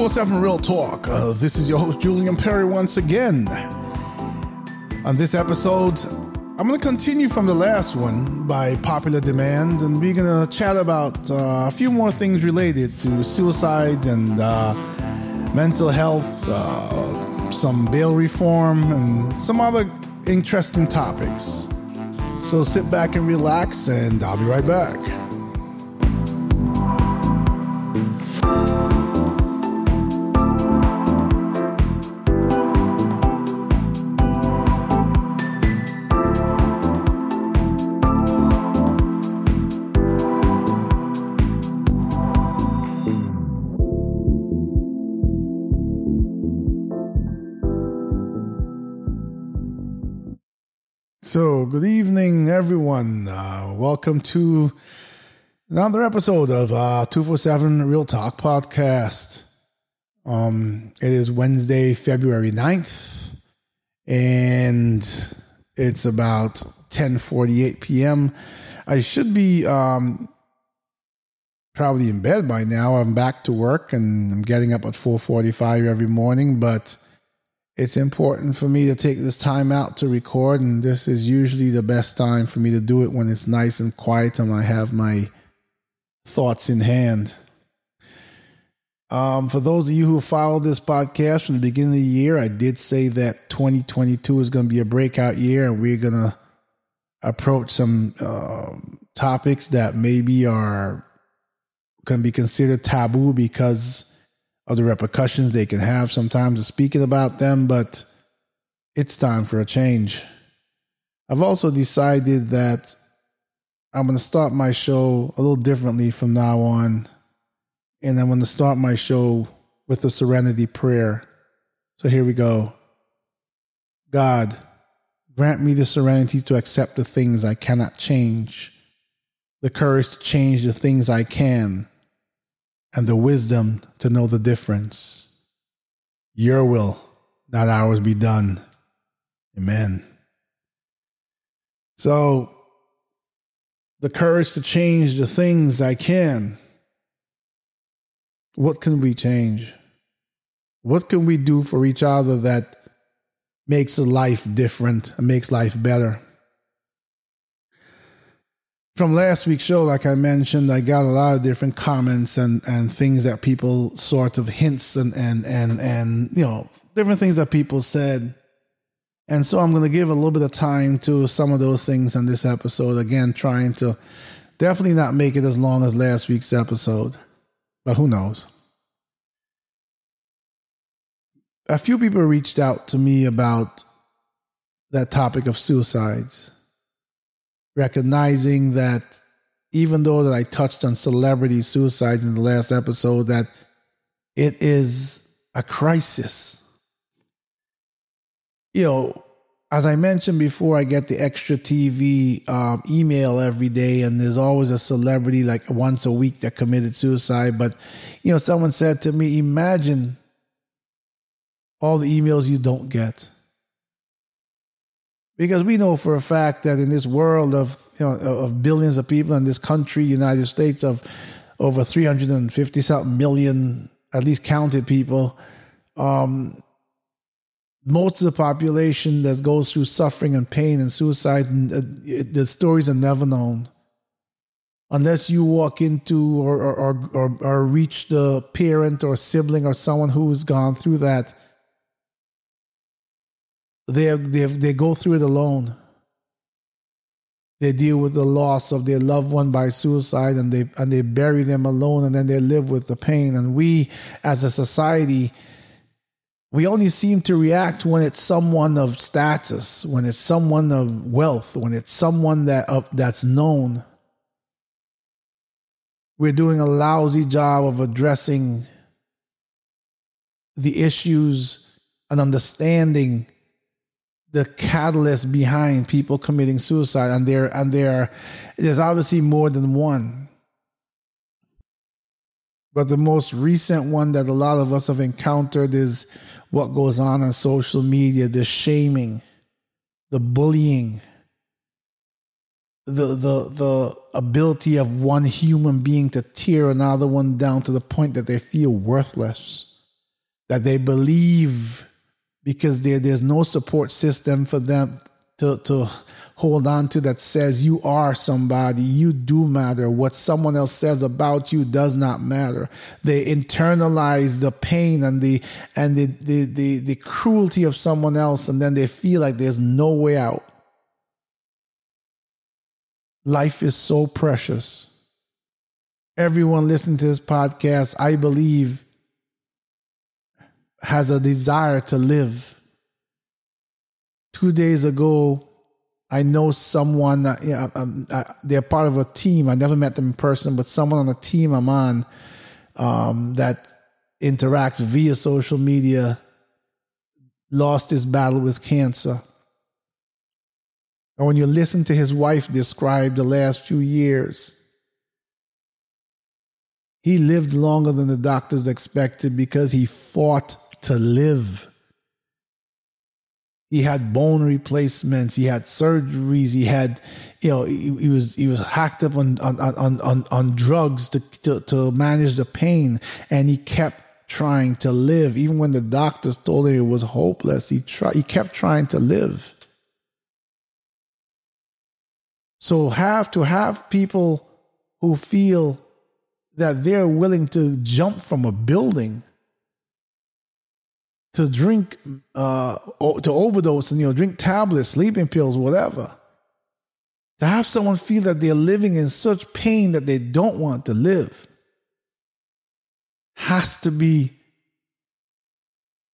247 Real Talk. Uh, this is your host, Julian Perry, once again. On this episode, I'm going to continue from the last one by popular demand, and we're going to chat about uh, a few more things related to suicides and uh, mental health, uh, some bail reform, and some other interesting topics. So sit back and relax, and I'll be right back. So, good evening, everyone. Uh, welcome to another episode of uh, 247 Real Talk Podcast. Um, it is Wednesday, February 9th, and it's about 10.48 p.m. I should be um, probably in bed by now. I'm back to work, and I'm getting up at 4.45 every morning, but it's important for me to take this time out to record, and this is usually the best time for me to do it when it's nice and quiet and I have my thoughts in hand. Um, for those of you who followed this podcast from the beginning of the year, I did say that 2022 is going to be a breakout year, and we're going to approach some uh, topics that maybe are can be considered taboo because of the repercussions they can have sometimes of speaking about them, but it's time for a change. I've also decided that I'm going to start my show a little differently from now on. And I'm going to start my show with a serenity prayer. So here we go. God, grant me the serenity to accept the things I cannot change, the courage to change the things I can and the wisdom to know the difference. Your will, not ours, be done. Amen. So, the courage to change the things I can. What can we change? What can we do for each other that makes life different and makes life better? From last week's show, like I mentioned, I got a lot of different comments and, and things that people sort of hints and, and, and, and, you know, different things that people said. And so I'm going to give a little bit of time to some of those things in this episode. Again, trying to definitely not make it as long as last week's episode, but who knows? A few people reached out to me about that topic of suicides recognizing that even though that I touched on celebrity suicides in the last episode, that it is a crisis. You know, as I mentioned before, I get the extra TV um, email every day, and there's always a celebrity like once a week that committed suicide. But, you know, someone said to me, imagine all the emails you don't get. Because we know for a fact that in this world of you know of billions of people in this country, United States, of over 350 something million, at least counted people, um, most of the population that goes through suffering and pain and suicide, uh, the stories are never known. Unless you walk into or, or, or, or reach the parent or sibling or someone who has gone through that, they they they go through it alone. They deal with the loss of their loved one by suicide, and they and they bury them alone, and then they live with the pain. And we, as a society, we only seem to react when it's someone of status, when it's someone of wealth, when it's someone that of, that's known. We're doing a lousy job of addressing the issues and understanding the catalyst behind people committing suicide and there and there there's obviously more than one. But the most recent one that a lot of us have encountered is what goes on on social media the shaming the bullying the the the ability of one human being to tear another one down to the point that they feel worthless that they believe because there, there's no support system for them to, to hold on to that says you are somebody, you do matter. What someone else says about you does not matter. They internalize the pain and the and the the the, the cruelty of someone else, and then they feel like there's no way out. Life is so precious. Everyone listening to this podcast, I believe, has a desire to live. Two days ago, I know someone, uh, yeah, um, uh, they're part of a team. I never met them in person, but someone on the team I'm on um, that interacts via social media lost his battle with cancer. And when you listen to his wife describe the last few years, he lived longer than the doctors expected because he fought to live. He had bone replacements. He had surgeries. He had, you know, he, he was he was hacked up on on on on, on drugs to, to to manage the pain, and he kept trying to live, even when the doctors told him it was hopeless. He tried. He kept trying to live. So have to have people who feel that they're willing to jump from a building to drink, uh, to overdose and, you know, drink tablets, sleeping pills, whatever. To have someone feel that they're living in such pain that they don't want to live has to be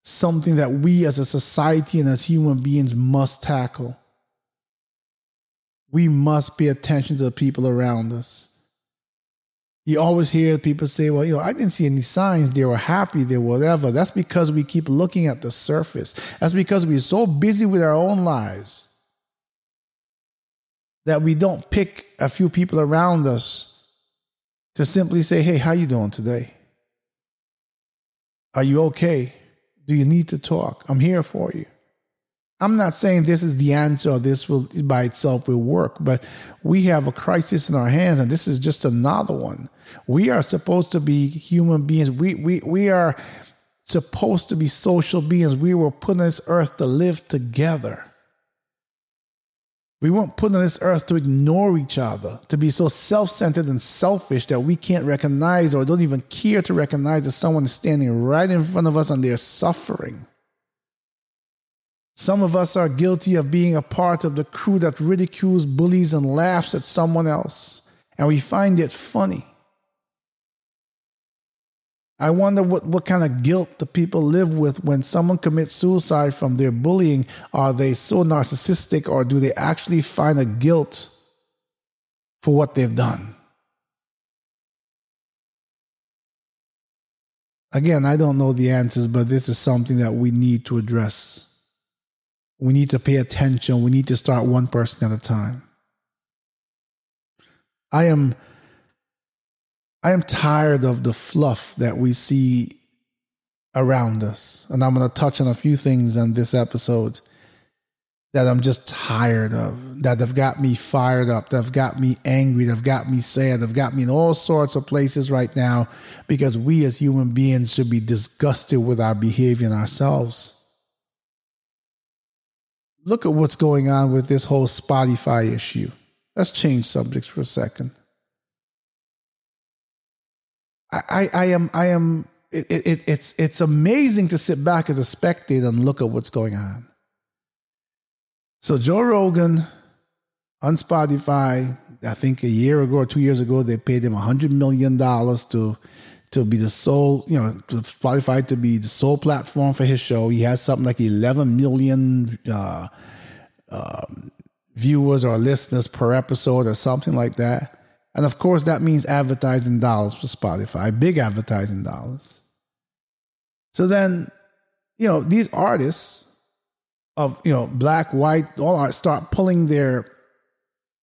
something that we as a society and as human beings must tackle. We must pay attention to the people around us. You always hear people say, well, you know, I didn't see any signs they were happy, they were whatever. That's because we keep looking at the surface. That's because we're so busy with our own lives that we don't pick a few people around us to simply say, hey, how you doing today? Are you okay? Do you need to talk? I'm here for you. I'm not saying this is the answer or this will by itself will work, but we have a crisis in our hands and this is just another one. We are supposed to be human beings. We we we are supposed to be social beings. We were put on this earth to live together. We weren't put on this earth to ignore each other, to be so self centered and selfish that we can't recognize or don't even care to recognize that someone is standing right in front of us and they're suffering. Some of us are guilty of being a part of the crew that ridicules, bullies, and laughs at someone else, and we find it funny. I wonder what, what kind of guilt the people live with when someone commits suicide from their bullying. Are they so narcissistic, or do they actually find a guilt for what they've done? Again, I don't know the answers, but this is something that we need to address. We need to pay attention. We need to start one person at a time. I am I am tired of the fluff that we see around us. And I'm going to touch on a few things on this episode that I'm just tired of, that have got me fired up, that have got me angry, that have got me sad, that have got me in all sorts of places right now because we as human beings should be disgusted with our behavior and ourselves look at what's going on with this whole Spotify issue. Let's change subjects for a second. I, I, am, I am, it, it, it's, it's amazing to sit back as a spectator and look at what's going on. So Joe Rogan on Spotify, I think a year ago or two years ago, they paid him hundred million dollars to to be the sole, you know, to Spotify to be the sole platform for his show. He has something like 11 million uh, um, viewers or listeners per episode or something like that. And of course, that means advertising dollars for Spotify, big advertising dollars. So then, you know, these artists of, you know, black, white, all art start pulling their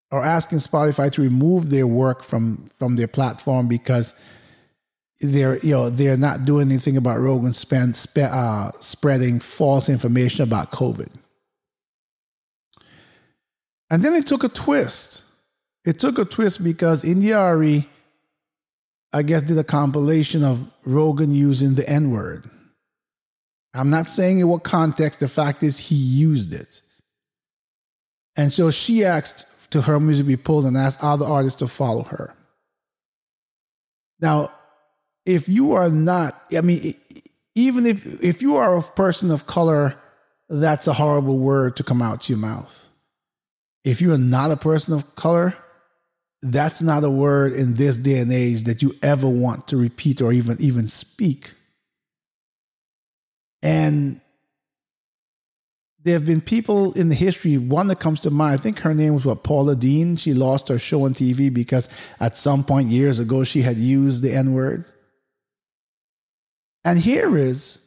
or asking Spotify to remove their work from from their platform because they're you know they're not doing anything about Rogan spend, spe, uh, spreading false information about COVID. And then it took a twist. It took a twist because India.Arie, I guess, did a compilation of Rogan using the N word. I'm not saying in what context. The fact is, he used it. And so she asked to her music be pulled and asked other artists to follow her. Now, if you are not, I mean, even if if you are a person of color, that's a horrible word to come out your mouth. If you are not a person of color, that's not a word in this day and age that you ever want to repeat or even even speak. And there have been people in the history, one that comes to mind, I think her name was what, Paula Deen. She lost her show on TV because at some point years ago she had used the N word. And here is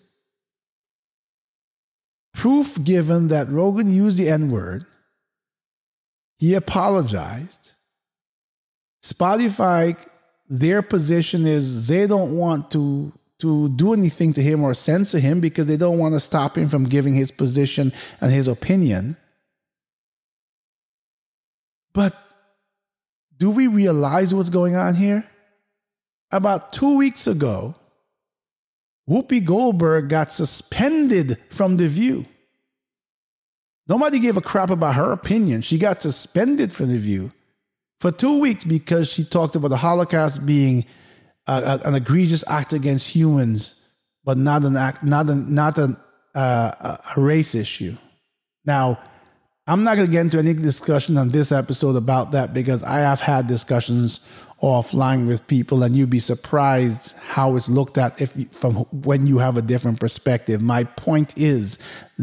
proof given that Rogan used the N word. He apologized. Spotify, their position is they don't want to to do anything to him or censor him because they don't want to stop him from giving his position and his opinion. But do we realize what's going on here? About two weeks ago, Whoopi Goldberg got suspended from The View. Nobody gave a crap about her opinion. She got suspended from The View for two weeks because she talked about the Holocaust being an egregious act against humans, but not an act, not a, not a, uh, a race issue. Now, I'm not going to get into any discussion on this episode about that because I have had discussions offline with people, and you'd be surprised how it's looked at if from when you have a different perspective. My point is,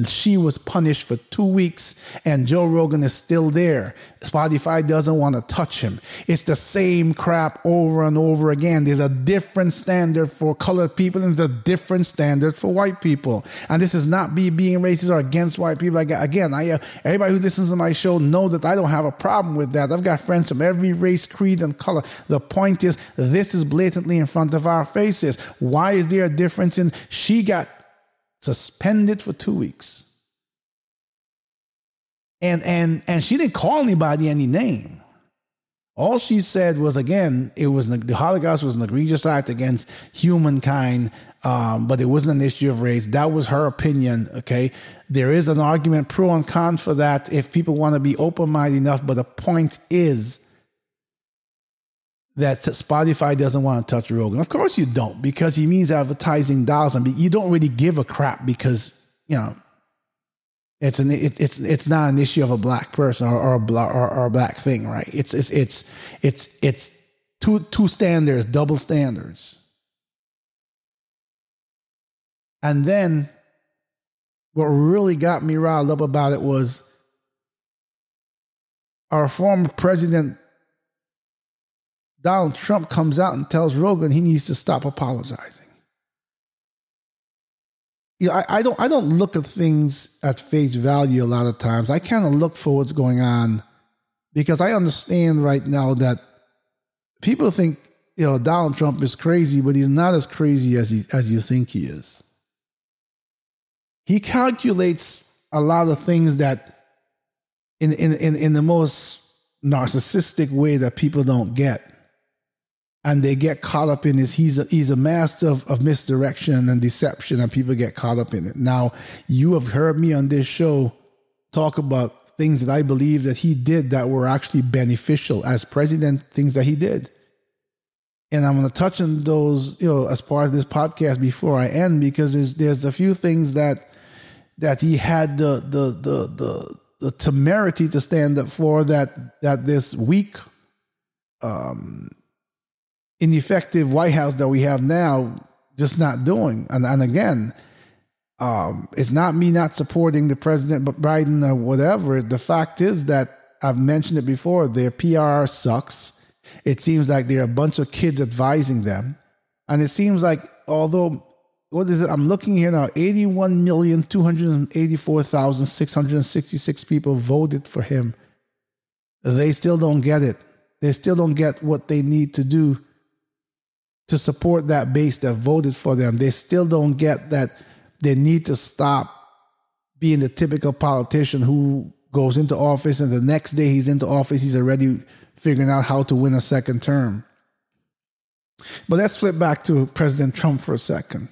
she was punished for two weeks, and Joe Rogan is still there. Spotify doesn't want to touch him. It's the same crap over and over again. There's a different standard for colored people, and there's a different standard for white people. And this is not me being racist or against white people. Again, I uh, everybody who listens to my show know that I don't have a problem with that. I've got friends from every race, creed, and color. The point is, this is blatantly in front of our faces. Why is there a difference in she got suspended for two weeks? And and and she didn't call anybody any name. All she said was again, it was the Holocaust was an egregious act against humankind, um, but it wasn't an issue of race. That was her opinion. Okay, there is an argument pro and con for that if people want to be open minded enough. But the point is, that Spotify doesn't want to touch Rogan. Of course you don't, because he means advertising dollars, and you don't really give a crap because you know it's an it, it's it's not an issue of a black person or, or a black or, or, a black thing, right? It's it's it's it's it's two two standards, double standards. And then what really got me riled up about it was our former president Donald Trump comes out and tells Rogan he needs to stop apologizing. You know, I, I don't I don't look at things at face value a lot of times. I kind of look for what's going on because I understand right now that people think you know Donald Trump is crazy, but he's not as crazy as he as you think he is. He calculates a lot of things that in in in, in the most narcissistic way that people don't get and they get caught up in this. He's a, he's a master of, of misdirection and deception, and people get caught up in it. Now, you have heard me on this show talk about things that I believe that he did that were actually beneficial as president, things that he did. And I'm going to touch on those, you know, as part of this podcast before I end, because there's there's a few things that that he had the the the the, the temerity to stand up for that that this weak um ineffective White House that we have now just not doing. And, and again, um, it's not me not supporting the president, but Biden or whatever. The fact is that I've mentioned it before. Their PR sucks. It seems like there are a bunch of kids advising them, and it seems like although what is it? I'm looking here now. 81,284,666 people voted for him. They still don't get it. They still don't get what they need to do to support that base that voted for them. They still don't get that they need to stop being the typical politician who goes into office and the next day he's into office, he's already figuring out how to win a second term. But let's flip back to President Trump for a second.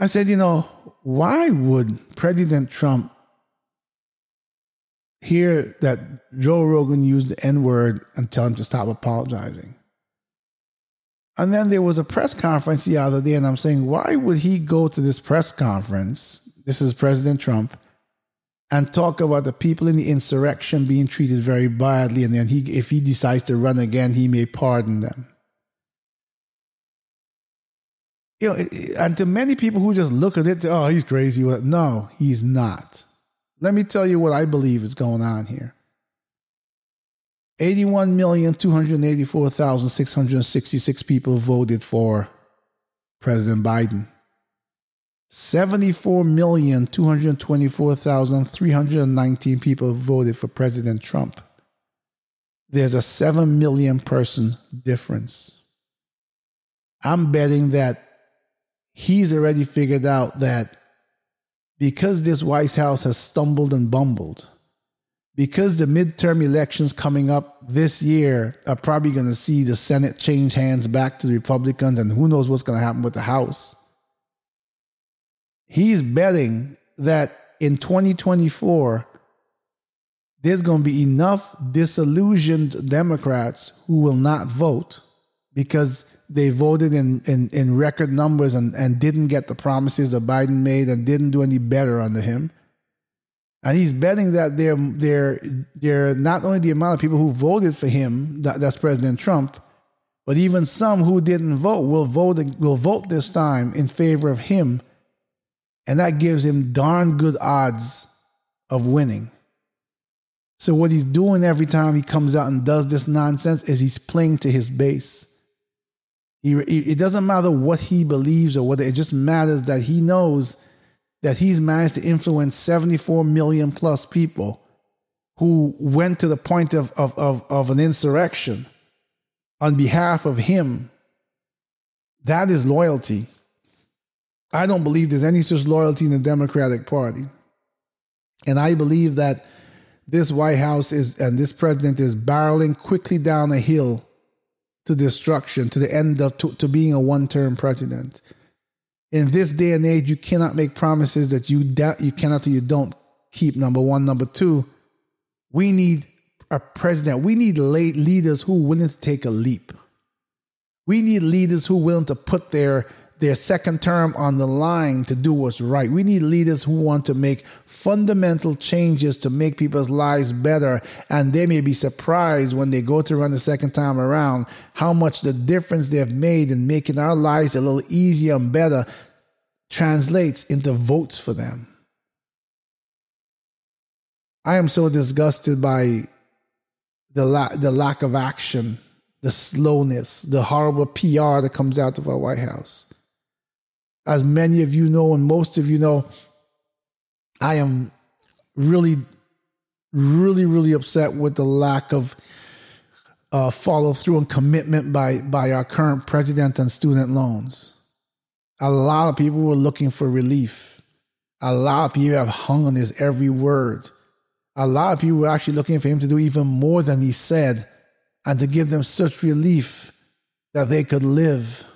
I said, you know, why would President Trump hear that Joe Rogan used the N word and tell him to stop apologizing? And then there was a press conference the other day, and I'm saying, why would he go to this press conference? This is President Trump, and talk about the people in the insurrection being treated very badly, and then he, if he decides to run again, he may pardon them. You know, and to many people who just look at it, oh, he's crazy. No, he's not. Let me tell you what I believe is going on here. 81,284,666 people voted for President Biden. 74,224,319 people voted for President Trump. There's a 7 million person difference. I'm betting that he's already figured out that because this White House has stumbled and bumbled, because the midterm elections coming up this year are probably going to see the Senate change hands back to the Republicans, and who knows what's going to happen with the House. He's betting that in 2024, there's going to be enough disillusioned Democrats who will not vote because they voted in, in, in record numbers and, and didn't get the promises that Biden made and didn't do any better under him and he's betting that they're, they're, they're not only the amount of people who voted for him, that, that's President Trump, but even some who didn't vote will vote, will vote this time in favor of him. And that gives him darn good odds of winning. So, what he's doing every time he comes out and does this nonsense is he's playing to his base. He, it doesn't matter what he believes or whether it just matters that he knows that he's managed to influence 74 million plus people who went to the point of, of, of, of an insurrection on behalf of him. That is loyalty. I don't believe there's any such loyalty in the Democratic Party. And I believe that this White House is and this president is barreling quickly down a hill to destruction, to the end of to, to being a one-term president in this day and age, you cannot make promises that you da- you cannot you don't keep. Number one, number two, we need a president. We need leaders who are willing to take a leap. We need leaders who are willing to put their their second term on the line to do what's right. We need leaders who want to make fundamental changes to make people's lives better. And they may be surprised when they go to run the second time around how much the difference they've made in making our lives a little easier and better translates into votes for them. I am so disgusted by the, la- the lack of action, the slowness, the horrible PR that comes out of our White House as many of you know, and most of you know, I am really, really, really upset with the lack of uh, follow through and commitment by by our current president on student loans. A lot of people were looking for relief. A lot of people have hung on his every word. A lot of people were actually looking for him to do even more than he said and to give them such relief that they could live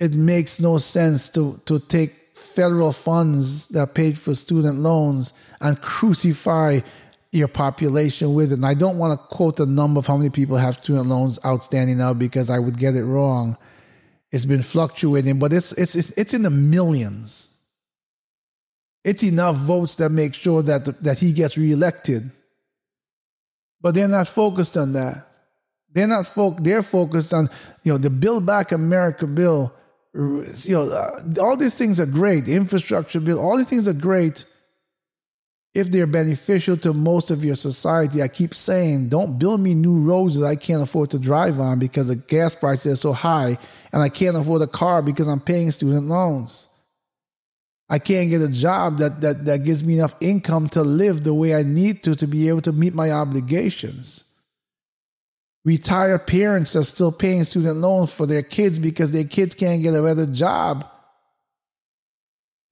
it makes no sense to, to take federal funds that paid for student loans and crucify your population with it. And I don't want to quote a number of how many people have student loans outstanding now because I would get it wrong. It's been fluctuating, but it's it's it's in the millions. It's enough votes that make sure that that he gets reelected. But they're not focused on that. They're not folk. They're focused on you know the Build Back America bill you know, uh, all these things are great. Infrastructure bill, all these things are great if they're beneficial to most of your society. I keep saying, don't build me new roads that I can't afford to drive on because the gas prices are so high, and I can't afford a car because I'm paying student loans. I can't get a job that, that, that gives me enough income to live the way I need to to be able to meet my obligations. Retired parents are still paying student loans for their kids because their kids can't get a better job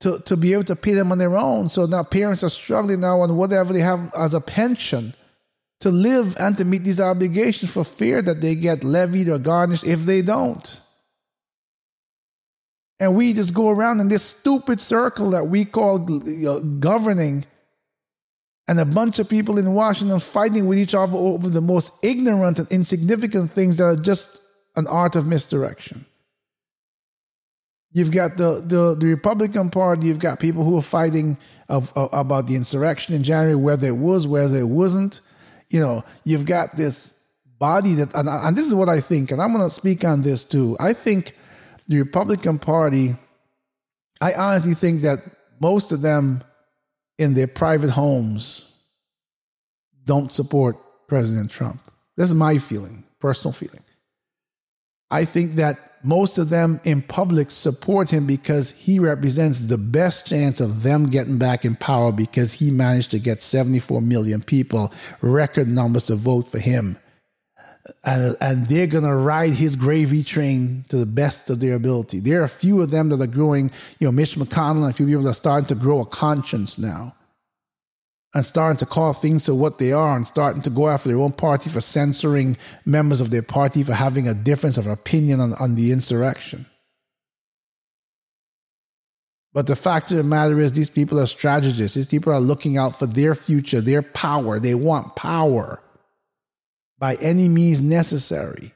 to, to be able to pay them on their own. So now parents are struggling now on whatever they have as a pension to live and to meet these obligations for fear that they get levied or garnished if they don't. And we just go around in this stupid circle that we call governing, and a bunch of people in Washington fighting with each other over the most ignorant and insignificant things that are just an art of misdirection. You've got the, the, the Republican Party, you've got people who are fighting of, of, about the insurrection in January, whether it was, whether it wasn't. You know, you've got this body that, and, and this is what I think, and I'm going to speak on this too. I think the Republican Party, I honestly think that most of them in their private homes don't support President Trump. This is my feeling, personal feeling. I think that most of them in public support him because he represents the best chance of them getting back in power because he managed to get 74 million people, record numbers to vote for him and, and they're going to ride his gravy train to the best of their ability. There are a few of them that are growing, you know, Mitch McConnell and a few people that are starting to grow a conscience now and starting to call things to what they are and starting to go after their own party for censoring members of their party for having a difference of opinion on, on the insurrection. But the fact of the matter is, these people are strategists. These people are looking out for their future, their power. They want power by any means necessary.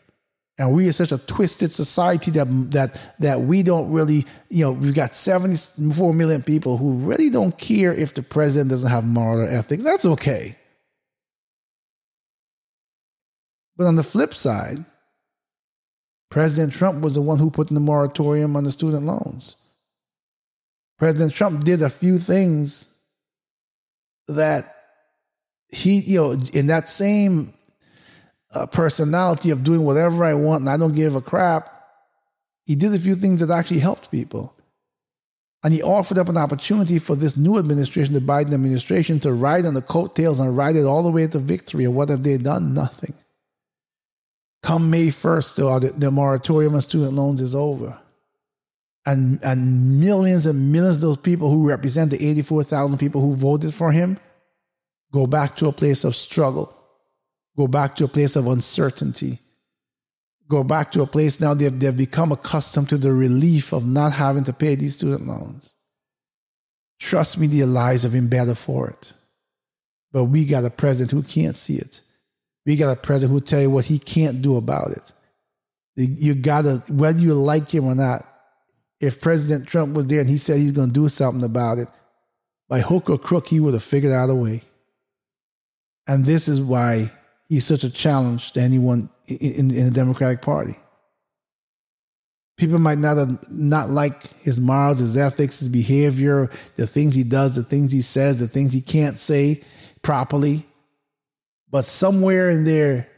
And we are such a twisted society that that that we don't really, you know, we've got 74 million people who really don't care if the president doesn't have moral or ethics. That's okay. But on the flip side, President Trump was the one who put in the moratorium on the student loans. President Trump did a few things that he, you know, in that same a personality of doing whatever I want and I don't give a crap, he did a few things that actually helped people. And he offered up an opportunity for this new administration, the Biden administration, to ride on the coattails and ride it all the way to victory. And what have they done? Nothing. Come May 1st, the, the moratorium on student loans is over. And, and millions and millions of those people who represent the 84,000 people who voted for him go back to a place of struggle go back to a place of uncertainty, go back to a place now they've, they've become accustomed to the relief of not having to pay these student loans. Trust me, their lives have been better for it. But we got a president who can't see it. We got a president who tell you what he can't do about it. You gotta, whether you like him or not, if President Trump was there and he said he's gonna do something about it, by hook or crook, he would have figured out a way. And this is why he's such a challenge to anyone in, in, the Democratic Party. People might not have, not like his morals, his ethics, his behavior, the things he does, the things he says, the things he can't say properly. But somewhere in there,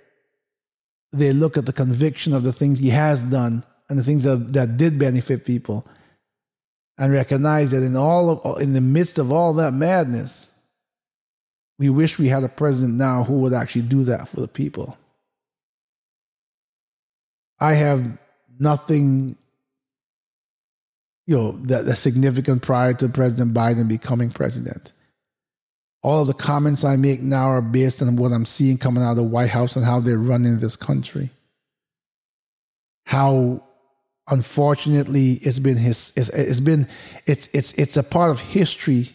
they look at the conviction of the things he has done and the things that, that did benefit people and recognize that in all of, in the midst of all that madness, we wish we had a president now who would actually do that for the people. I have nothing, you know, that, significant prior to President Biden becoming president. All of the comments I make now are based on what I'm seeing coming out of the White House and how they're running this country. How unfortunately it's been his it's, it's been it's it's it's a part of history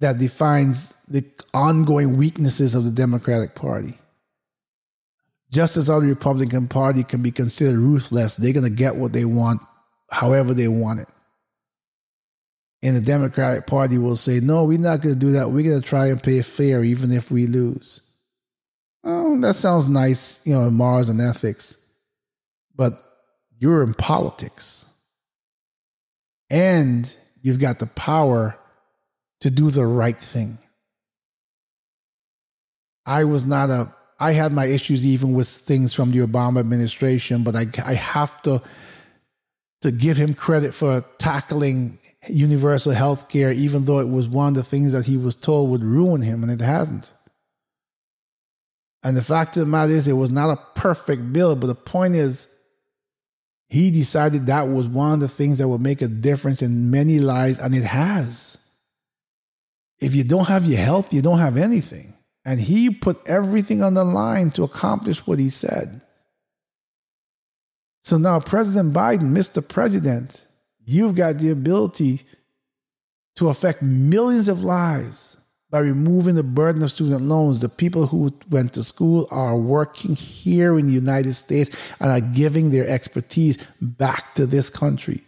that defines the ongoing weaknesses of the Democratic Party. Just as how the Republican Party can be considered ruthless, they're going to get what they want however they want it. And the Democratic Party will say, no, we're not going to do that. We're going to try and pay fair even if we lose. Oh, that sounds nice, you know, Mars and ethics. But you're in politics. And you've got the power to do the right thing. I was not a, I had my issues even with things from the Obama administration, but I, I have to, to give him credit for tackling universal health care, even though it was one of the things that he was told would ruin him, and it hasn't. And the fact of the matter is, it was not a perfect bill, but the point is, he decided that was one of the things that would make a difference in many lives, and it has. If you don't have your health, you don't have anything. And he put everything on the line to accomplish what he said. So now President Biden, Mr. President, you've got the ability to affect millions of lives by removing the burden of student loans. The people who went to school are working here in the United States and are giving their expertise back to this country.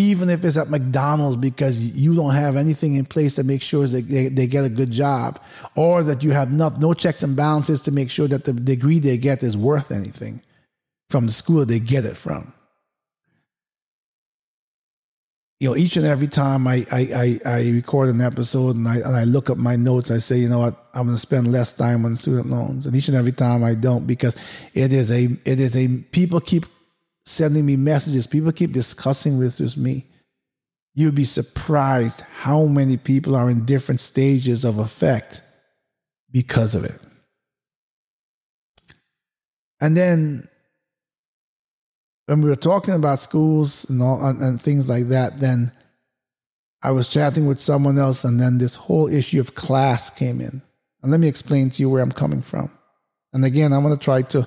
Even if it's at McDonald's because you don't have anything in place to make sure that they, they get a good job, or that you have no, no checks and balances to make sure that the degree they get is worth anything from the school they get it from you know, each and every time I, I, I, I, record an episode and I, and I look up my notes, I say, you know what, I'm going to spend less time on student loans. And each and every time I don't because it is a, it is a, people keep sending me messages. People keep discussing with me. You'd be surprised how many people are in different stages of effect because of it. And then when we were talking about schools and all and, and things like that, then I was chatting with someone else, and then this whole issue of class came in. And let me explain to you where I'm coming from. And again, I'm going to try to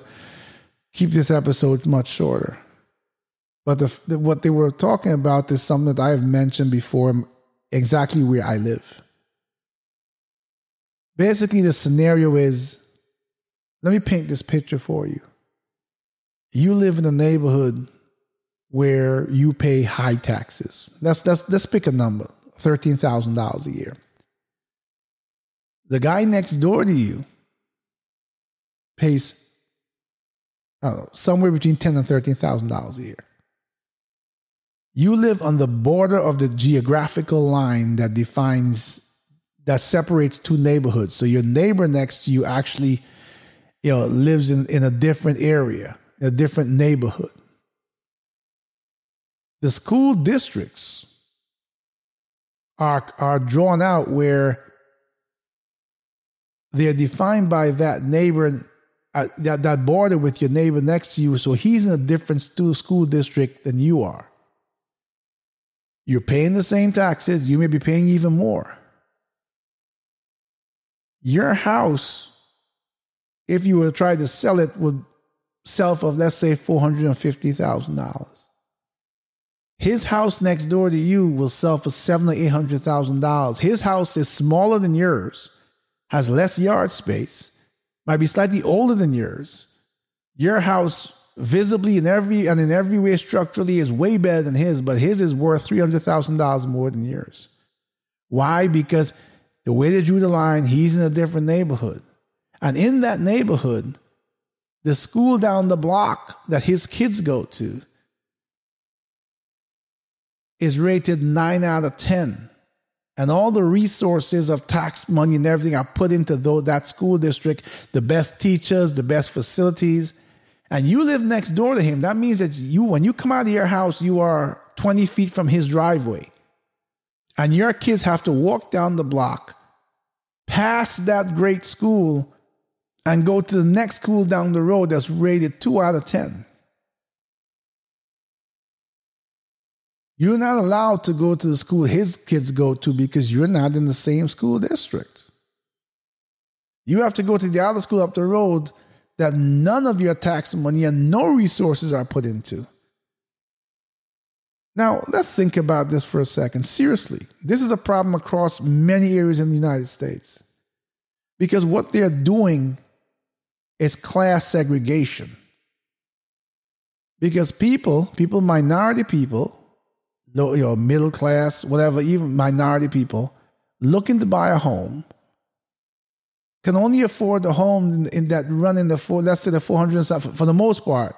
keep this episode much shorter. But the, the, what they were talking about is something that I have mentioned before, exactly where I live. Basically, the scenario is let me paint this picture for you you live in a neighborhood where you pay high taxes. Let's, let's, let's pick a number $13,000 a year. The guy next door to you pays know, somewhere between ten and thirteen thousand dollars a year. You live on the border of the geographical line that defines that separates two neighborhoods. So your neighbor next to you actually, you know, lives in, in a different area a different neighborhood. The school districts are, are drawn out where they're defined by that neighbor, uh, that, that border with your neighbor next to you. So he's in a different school district than you are. You're paying the same taxes, you may be paying even more. Your house, if you were to try to sell it, would sell for, let's say, $450,000. His house next door to you will sell for seven or eight hundred thousand dollars. His house is smaller than yours, has less yard space, might be slightly older than yours. Your house visibly in every and in every way structurally is way better than his, but his is worth three hundred thousand dollars more than yours. Why? Because the way they drew the line, he's in a different neighborhood. And in that neighborhood, the school down the block that his kids go to is rated 9 out of 10 and all the resources of tax money and everything are put into that school district the best teachers the best facilities and you live next door to him that means that you when you come out of your house you are 20 feet from his driveway and your kids have to walk down the block past that great school and go to the next school down the road that's rated 2 out of 10. You're not allowed to go to the school his kids go to because you're not in the same school district. You have to go to the other school up the road that none of your tax money and no resources are put into. Now, let's think about this for a second. Seriously, this is a problem across many areas in the United States because what they're doing is class segregation. Because people, people, minority people, you know, middle class, whatever, even minority people, looking to buy a home, can only afford the home in, in that run in the four, let's say the 400 and stuff, for the most part.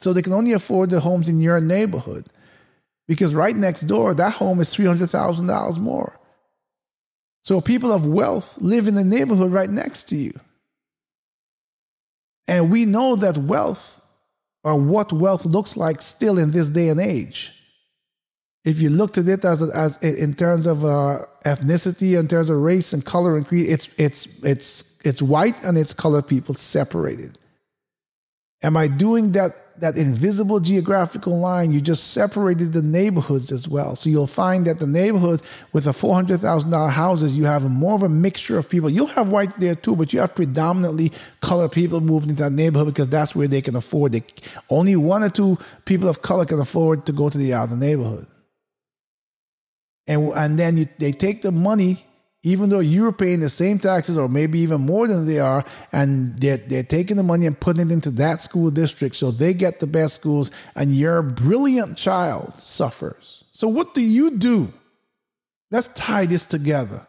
So they can only afford the homes in your neighborhood. Because right next door, that home is $300,000 more. So people of wealth live in the neighborhood right next to you. And we know that wealth, or what wealth looks like still in this day and age, if you looked at it as, as in terms of uh, ethnicity, in terms of race and color and creed, it's, it's, it's, it's white and it's colored people separated. Am I doing that that invisible geographical line, you just separated the neighborhoods as well. So you'll find that the neighborhood with the $400,000 houses, you have more of a mixture of people. You'll have white there too, but you have predominantly colored people moving into that neighborhood because that's where they can afford it. Only one or two people of color can afford to go to the other neighborhood. And, and then you, they take the money, even though you're paying the same taxes or maybe even more than they are, and they're, they're taking the money and putting it into that school district so they get the best schools, and your brilliant child suffers. So, what do you do? Let's tie this together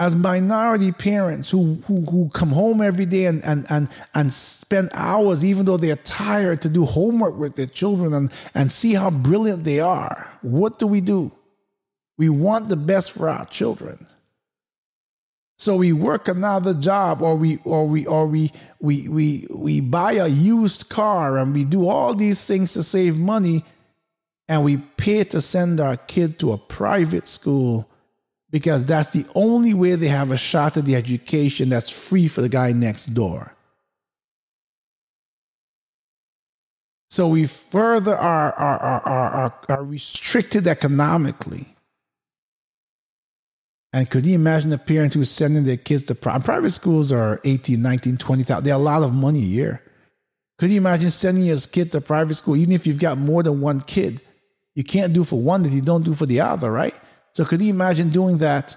as minority parents who, who, who come home every day and, and, and, and spend hours, even though they're tired, to do homework with their children and, and see how brilliant they are, what do we do? We want the best for our children. So we work another job or we or we or we we we we buy a used car and we do all these things to save money and we pay to send our kid to a private school because that's the only way they have a shot at the education that's free for the guy next door. So we further are, are, are, are, are restricted economically. And could you imagine a parent who's sending their kids to private, private schools are 18, 19, 20,000. They're a lot of money a year. Could you imagine sending your kid to private school, even if you've got more than one kid? You can't do for one that you don't do for the other, right? So could you imagine doing that?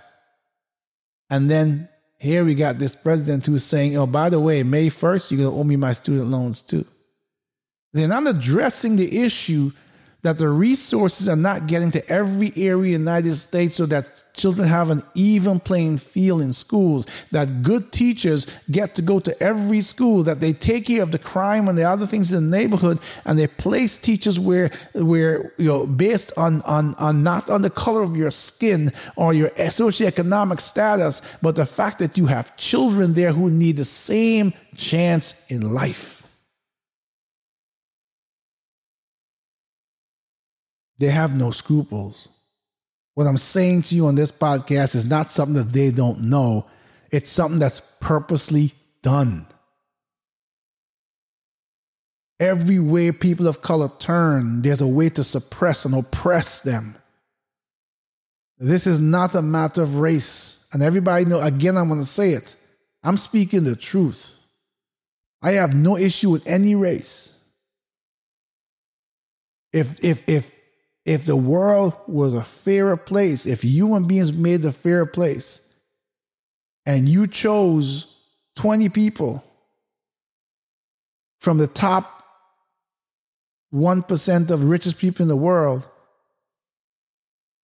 And then here we got this president who's saying, oh, by the way, May 1st, you're going to owe me my student loans too. They're not addressing the issue that the resources are not getting to every area in the United States so that children have an even playing field in schools, that good teachers get to go to every school, that they take care of the crime and the other things in the neighborhood, and they place teachers where where you know based on on, on not on the color of your skin or your socioeconomic status, but the fact that you have children there who need the same chance in life. They have no scruples. What I'm saying to you on this podcast is not something that they don't know, it's something that's purposely done. Every way people of color turn, there's a way to suppress and oppress them. This is not a matter of race. And everybody know, again, I'm going to say it. I'm speaking the truth. I have no issue with any race. If, if, if if the world was a fairer place, if human beings made the fairer place, and you chose 20 people from the top 1% of richest people in the world,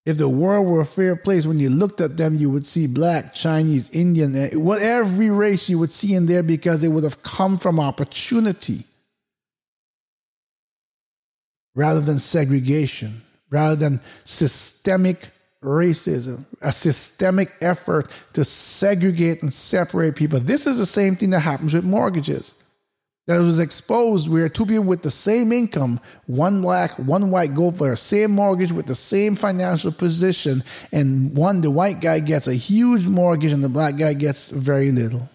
if the world were a fair place, when you looked at them, you would see black, Chinese, Indian, eh, what every race you would see in there because they would have come from opportunity rather than segregation rather than systemic racism, a systemic effort to segregate and separate people. This is the same thing that happens with mortgages. That was exposed where two people with the same income, one black, one white, go for the same mortgage with the same financial position, and one, the white guy gets a huge mortgage and the black guy gets very little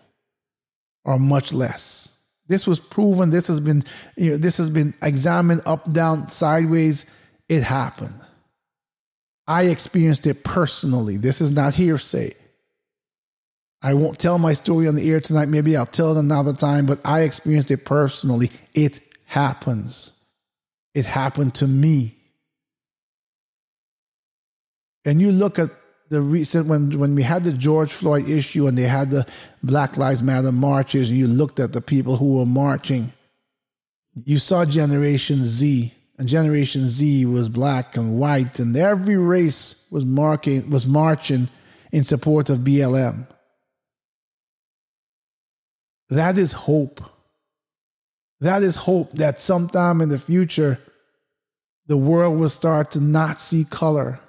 or much less. This was proven. This has been, you know, this has been examined up, down, sideways it happened. I experienced it personally. This is not hearsay. I won't tell my story on the air tonight. Maybe I'll tell it another time, but I experienced it personally. It happens. It happened to me. And you look at the recent when when we had the George Floyd issue and they had the Black Lives Matter marches, and you looked at the people who were marching, you saw Generation Z and Generation Z was black and white, and every race was marking was marching in support of BLM. That is hope. That is hope that sometime in the future, the world will start to not see color.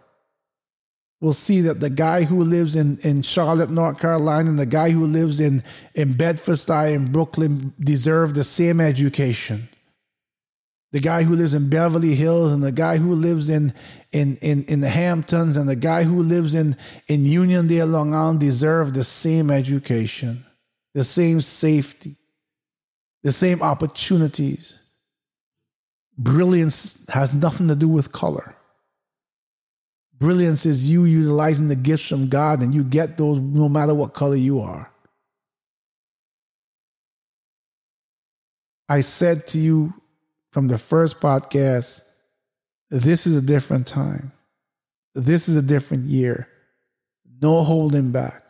We'll see that the guy who lives in, in Charlotte, North Carolina, and the guy who lives in, in Bedford-Stuy in Brooklyn deserve the same education the guy who lives in Beverly Hills and the guy who lives in in in, in the Hamptons and the guy who lives in in Uniondale, Long Island deserve the same education, the same safety, the same opportunities. Brilliance has nothing to do with color. Brilliance is you utilizing the gifts from God, and you get those no matter what color you are. I said to you from the first podcast, this is a different time. This is a different year. No holding back.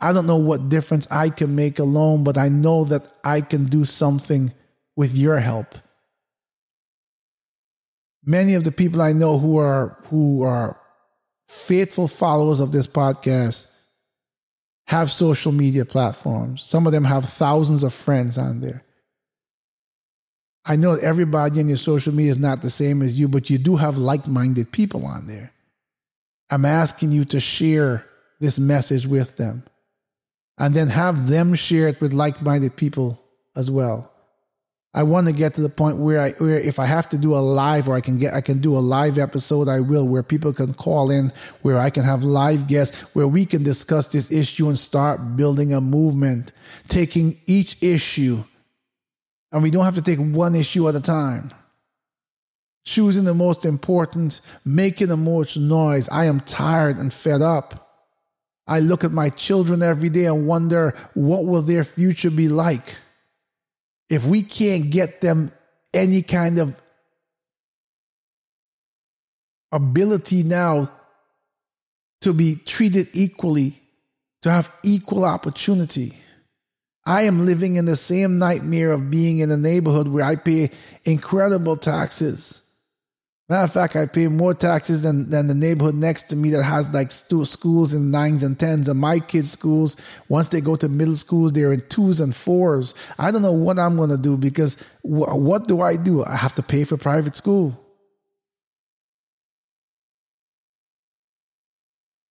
I don't know what difference I can make alone, but I know that I can do something with your help. Many of the people I know who are who are faithful followers of this podcast have social media platforms. Some of them have thousands of friends on there. I know everybody in your social media is not the same as you, but you do have like minded people on there. I'm asking you to share this message with them and then have them share it with like minded people as well. I want to get to the point where I where if I have to do a live or I can get I can do a live episode I will where people can call in where I can have live guests where we can discuss this issue and start building a movement taking each issue and we don't have to take one issue at a time. Choosing the most important making the most noise. I am tired and fed up. I look at my children every day and wonder what will their future be like? If we can't get them any kind of ability now to be treated equally, to have equal opportunity. I am living in the same nightmare of being in a neighborhood where I pay incredible taxes Matter of fact, I pay more taxes than, than the neighborhood next to me that has like stu- schools in nines and tens. And my kids' schools, once they go to middle schools, they're in twos and fours. I don't know what I'm going to do because wh- what do I do? I have to pay for private school.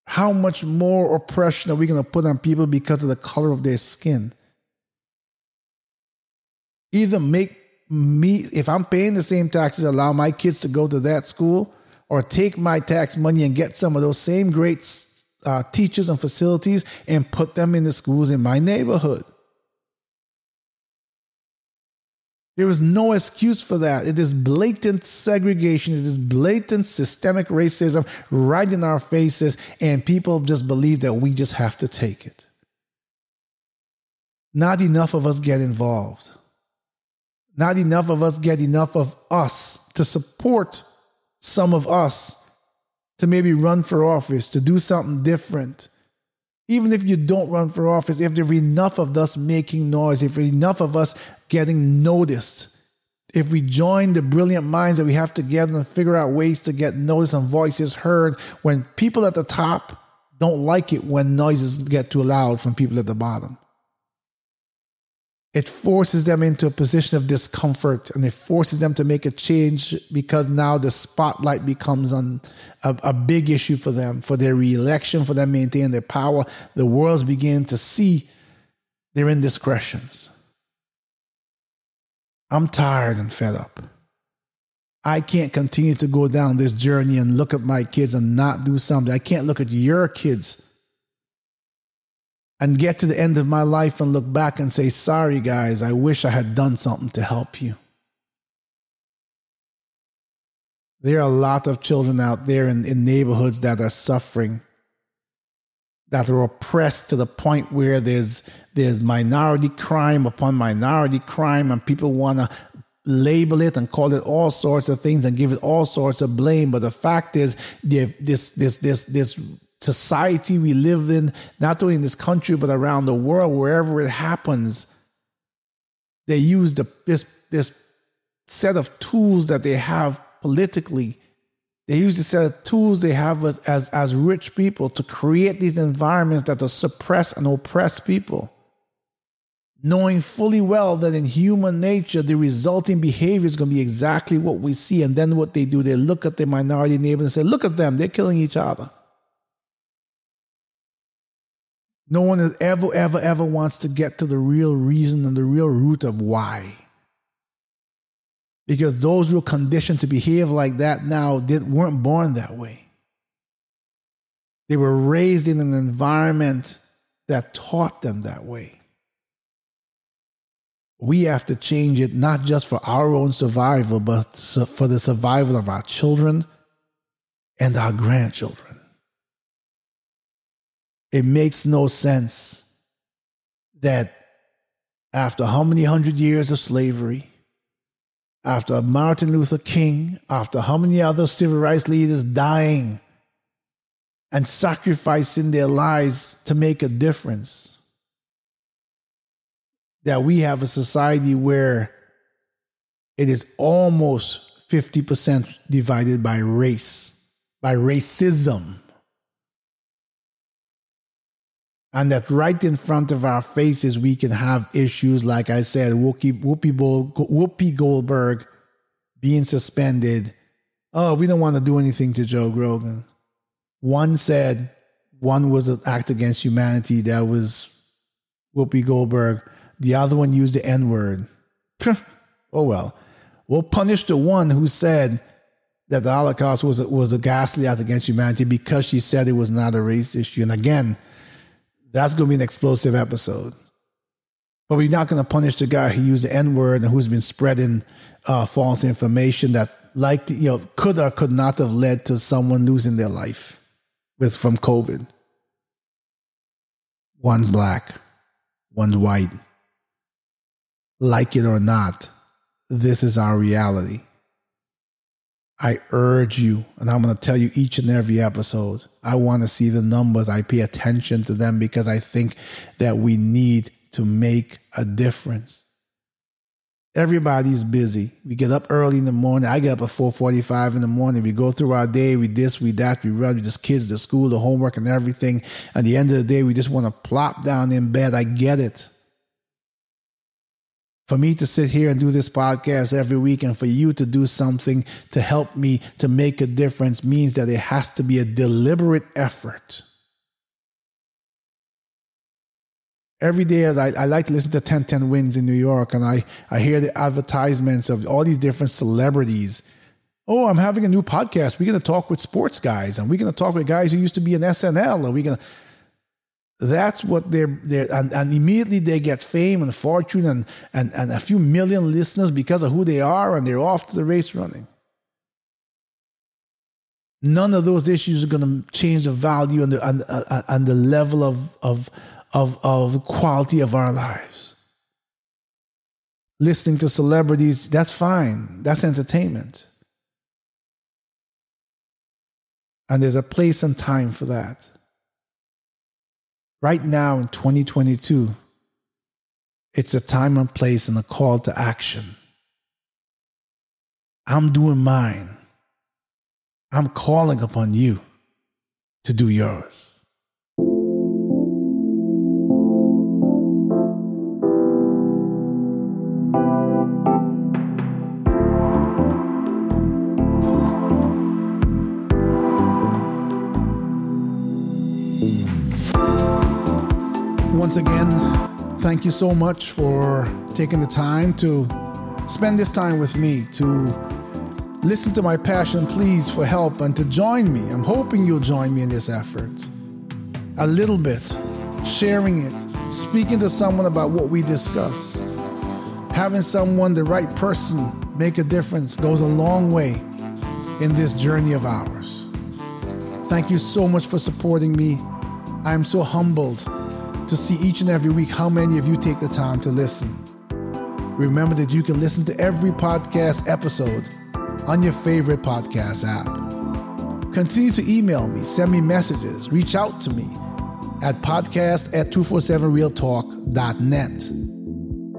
How much more oppression are we going to put on people because of the color of their skin? Either make me if I'm paying the same taxes, allow my kids to go to that school, or take my tax money and get some of those same great uh, teachers and facilities and put them in the schools in my neighborhood. There is no excuse for that. It is blatant segregation. It is blatant systemic racism right in our faces, and people just believe that we just have to take it. Not enough of us get involved. Not enough of us get enough of us to support some of us to maybe run for office, to do something different. Even if you don't run for office, if there are enough of us making noise, if there are enough of us getting noticed, if we join the brilliant minds that we have together and figure out ways to get noticed and voices heard when people at the top don't like it when noises get too loud from people at the bottom it forces them into a position of discomfort and it forces them to make a change because now the spotlight becomes on a, a big issue for them. For their reelection for them maintaining their power the world's beginning to see their indiscretions. I'm tired and fed up. I can't continue to go down this journey and look at my kids and not do something. I can't look at your kids and get to the end of my life and look back and say, sorry, guys, I wish I had done something to help you. There are a lot of children out there in, in neighborhoods that are suffering, that are oppressed to the point where there's, there's minority crime upon minority crime, and people want to label it and call it all sorts of things and give it all sorts of blame. But the fact is, this, this, this, this society we live in, not only in this country, but around the world, wherever it happens, they use the, this, this set of tools that they have politically. They use the set of tools they have as, as, as rich people to create these environments that will suppress and oppress people. Knowing fully well that in human nature, the resulting behavior is going to be exactly what we see. And then what they do, they look at their minority neighbors and say, Look at them, they're killing each other. No one ever, ever, ever wants to get to the real reason and the real root of why. Because those who are conditioned to behave like that now did, weren't born that way. They were raised in an environment that taught them that way. We have to change it not just for our own survival, but for the survival of our children and our grandchildren. It makes no sense that after how many hundred years of slavery, after Martin Luther King, after how many other civil rights leaders dying and sacrificing their lives to make a difference. That we have a society where it is almost 50% divided by race, by racism. And that right in front of our faces, we can have issues like I said, Whoopi, Whoopi, Goldberg being suspended. Oh, we don't want to do anything to Joe Rogan. One said one was an act against humanity. That was Whoopi Goldberg. The other one used the N word. oh well. We'll punish the one who said that the Holocaust was was a ghastly act against humanity because she said it was not a race issue. And again, that's going to be an explosive episode. But we're not going to punish the guy who used the N word and who's been spreading uh, false information that, like, you know, could or could not have led to someone losing their life with from COVID. One's black, one's white. Like it or not, this is our reality. I urge you, and I'm going to tell you each and every episode, I want to see the numbers. I pay attention to them because I think that we need to make a difference. Everybody's busy. We get up early in the morning. I get up at 4:45 in the morning. We go through our day. We this, we that. We run. We just kids, the school, the homework, and everything. At the end of the day, we just want to plop down in bed. I get it for me to sit here and do this podcast every week and for you to do something to help me to make a difference means that it has to be a deliberate effort. Every day, I, I like to listen to 1010 Wins in New York, and I, I hear the advertisements of all these different celebrities. Oh, I'm having a new podcast. We're going to talk with sports guys, and we're going to talk with guys who used to be in SNL, and we're going to that's what they're, they're and, and, immediately they get fame and fortune and, and, and a few million listeners because of who they are, and they're off to the race running. None of those issues are going to change the value and the, and, uh, and the level of, of, of, of quality of our lives. Listening to celebrities, that's fine. That's entertainment. And there's a place and time for that right now in 2022, it's a time and place and a call to action. I'm doing mine. I'm calling upon you to do yours. Thank you so much for taking the time to spend this time with me, to listen to my passion please for help, and to join me. I'm hoping you'll join me in this effort. A little bit, sharing it, speaking to someone about what we discuss. Having someone, the right person, make a difference goes a long way in this journey of ours. Thank you so much for supporting me. I am so humbled to see each and every week how many of you take the time to listen. Remember that you can listen to every podcast episode on your favorite podcast app. Continue to email me, send me messages, reach out to me at podcast at 247realtalk.net.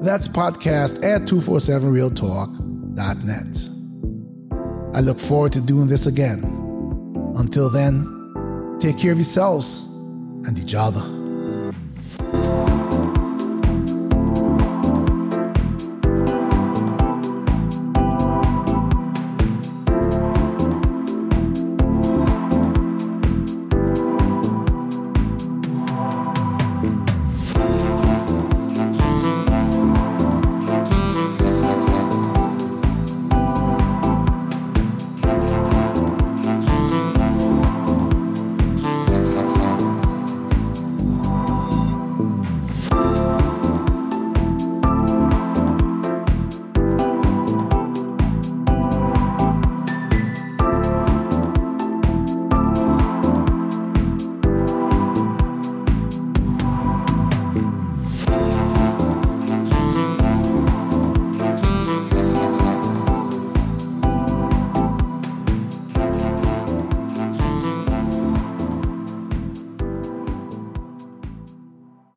That's podcast at 247realtalk.net. I look forward to doing this again. Until then, take care of yourselves and each other.